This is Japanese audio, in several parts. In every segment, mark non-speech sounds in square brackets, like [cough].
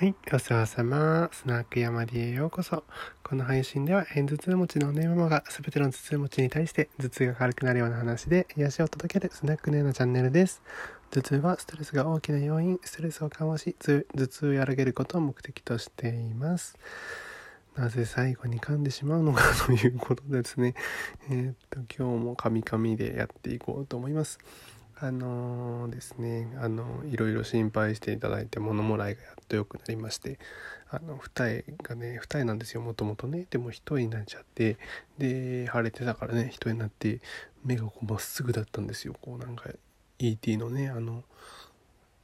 はい、お世話様。スナック山 D へようこそ。この配信では、片頭痛持ちのおねママが全ての頭痛持ちに対して頭痛が軽くなるような話で癒しを届けるスナックのようなチャンネルです。頭痛はストレスが大きな要因、ストレスを緩和し、頭痛を和らげることを目的としています。なぜ最後に噛んでしまうのかということですね。えーっと、今日もカミカミでやっていこうと思います。あのーですねあのいろいろ心配していただいて物もらいがやっと良くなりましてあの二重がね二重なんですよもともとね。でも一重になっちゃってで腫れてたからね一重になって目がこうまっすぐだったんですよ。こうなんか ET のねあの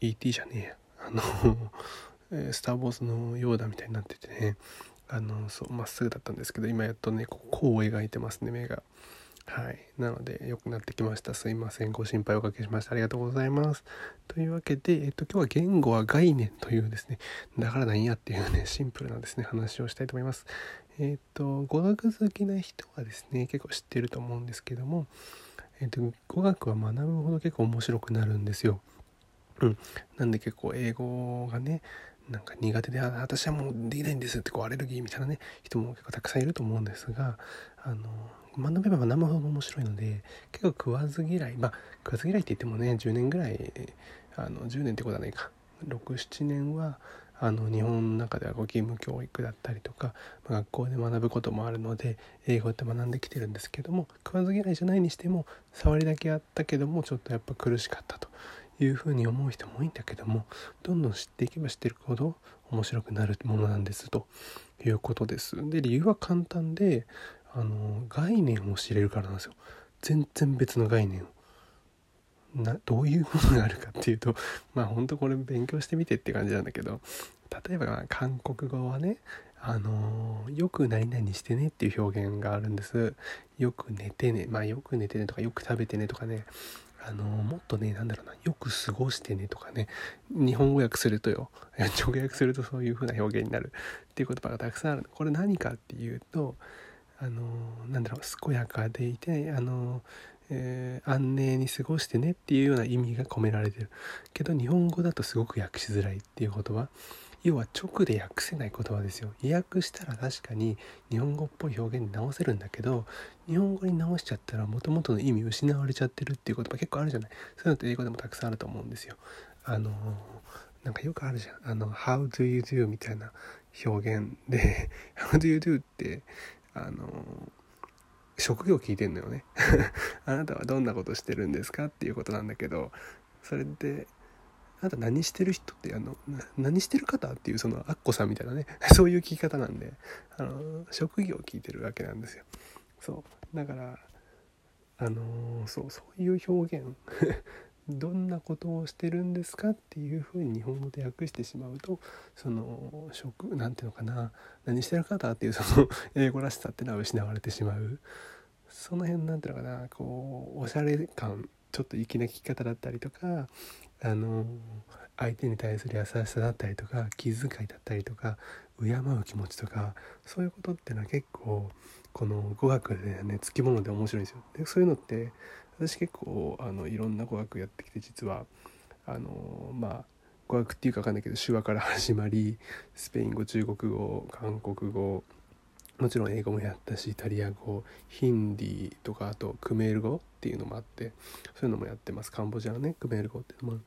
ET じゃねえや。あのスター・ウォーズのヨーダみたいになっててね。あのそうまっすぐだったんですけど今やっとねこうを描いてますね目が。はい。なので、良くなってきました。すいません。ご心配おかけしました。ありがとうございます。というわけで、えっと、今日は言語は概念というですね、だからなんやっていうね、シンプルなですね、話をしたいと思います。えっと、語学好きな人はですね、結構知ってると思うんですけども、えっと、語学は学ぶほど結構面白くなるんですよ。うん。なんで結構英語がね、なんか苦手で、私はもうできないんですってこうアレルギーみたいなね、人も結構たくさんいると思うんですが、あの、学べば学ぶほど面白いので結構食わず嫌いまあ食わず嫌いって言ってもね10年ぐらいあの10年ってことはないか67年はあの日本の中では義務教育だったりとか、学校で学ぶこともあるので英語って学んできてるんですけども食わず嫌いじゃないにしても触りだけあったけどもちょっとやっぱ苦しかったというふうに思う人も多いんだけどもどんどん知っていけば知っていくほど面白くなるものなんですということです。で理由は簡単であの概念を知れるからなんですよ。全然別の概念を。などういうものがあるかっていうと [laughs] まあ本当これ勉強してみてって感じなんだけど例えば韓国語はねあのよく何々してねっていう表現があるんです。よく寝てねまあよく寝てねとかよく食べてねとかね。あのもっとねなんだろうなよく過ごしてねとかね。日本語訳するとよ。[laughs] 直訳するとそういう風な表現になるっていう言葉がたくさんある。これ何かっていうとあのなんだろう健やかでいてあの、えー安寧に過ごしてねっていうような意味が込められてる。けど日本語だとすごく訳しづらいっていう言葉。要は直で訳せない言葉ですよ。訳したら確かに日本語っぽい表現に直せるんだけど日本語に直しちゃったら元々の意味失われちゃってるっていう言葉結構あるじゃない。そういうのって英語でもたくさんあると思うんですよ。あのなんかよくあるじゃん。あの「How do you do」みたいな表現で「[laughs] How do you do」ってあの職業聞いてんのよね。[laughs] あなたはどんなことしてるんですかっていうことなんだけどそれであなた何してる人ってあの何してる方っていうそのアッコさんみたいなね [laughs] そういう聞き方なんであの職業を聞いてるわけなんですよ。そう。だからあのそうそういう表現。どんなことをしてるんですかっていうふうに日本語で訳してしまうとその職なんていうのかな何してる方っていうその [laughs] 英語らしさっていうのは失われてしまうその辺なんていうのかなこうおしゃれ感ちょっと粋な聞き方だったりとかあの相手に対する優しさだったりとか気遣いだったりとか敬う気持ちとかそういうことっていうのは結構この語学でねつきもので面白いんですよ。でそういうのって私結構あのいろんな語学やってきて実はあのまあ語学っていうか分かんないけど手話から始まりスペイン語中国語韓国語もちろん英語もやったしイタリア語ヒンディーとかあとクメール語っていうのもあってそういうのもやってます。カンボジアのねクメール語っていうのも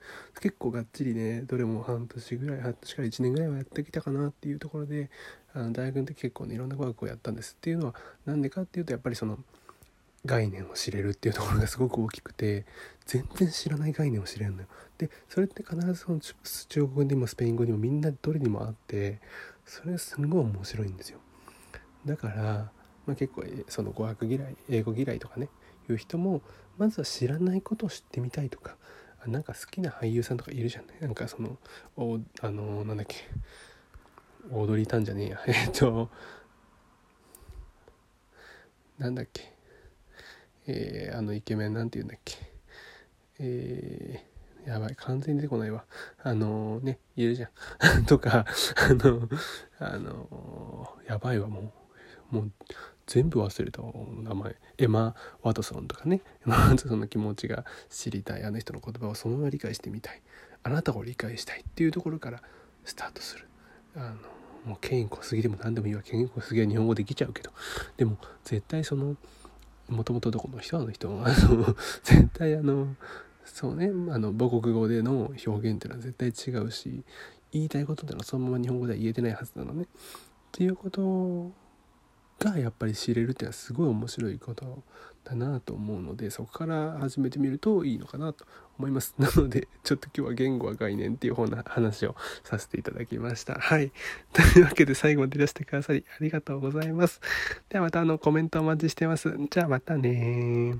結構がっちりねどれも半年ぐらい半年から1年ぐらいはやってきたかなっていうところであの大学の時結構ねいろんな語学をやったんです。っていうのはなんでかっていうとやっぱりその概念を知れるっていうところがすごく大きくて全然知らない概念を知れるのよ。でそれって必ずその中国語にもスペイン語にもみんなどれにもあってそれすんごい面白いんですよ。だから、まあ、結構その語学嫌い英語嫌いとかねいう人もまずは知らないことを知ってみたいとかなんか好きな俳優さんとかいるじゃんねなんかそのおあのなんだっけ？オードリー・タンじゃねえや [laughs] えっとなんだっけ？えー、あのイケメンなんて言うんだっけ。えー、やばい完全に出てこないわ。あのねいるじゃん。[laughs] とかあのあのやばいわもう。もう全部忘れた名前。エマ・ワトソンとかね。[laughs] エマ・ワトソンの気持ちが知りたい。あの人の言葉をそのまま理解してみたい。あなたを理解したい。っていうところからスタートする。あのもう権威小杉でも何でもいいわ。権威小杉は日本語できちゃうけど。でも絶対そのもともとどこの人？あの人あの [laughs] 絶対あのそうね。あの母国語での表現っていうのは絶対違うし言いたいことっていうのはそのまま日本語では言えてないはずなのね。っていうことをがやっぱり知れるっていうのはすごい面白いことだなと思うのでそこから始めてみるといいのかなと思います。[laughs] なのでちょっと今日は言語は概念っていう方の話をさせていただきました。はい。[laughs] というわけで最後までいらしてくださりありがとうございます。ではまたあのコメントお待ちしてます。じゃあまたね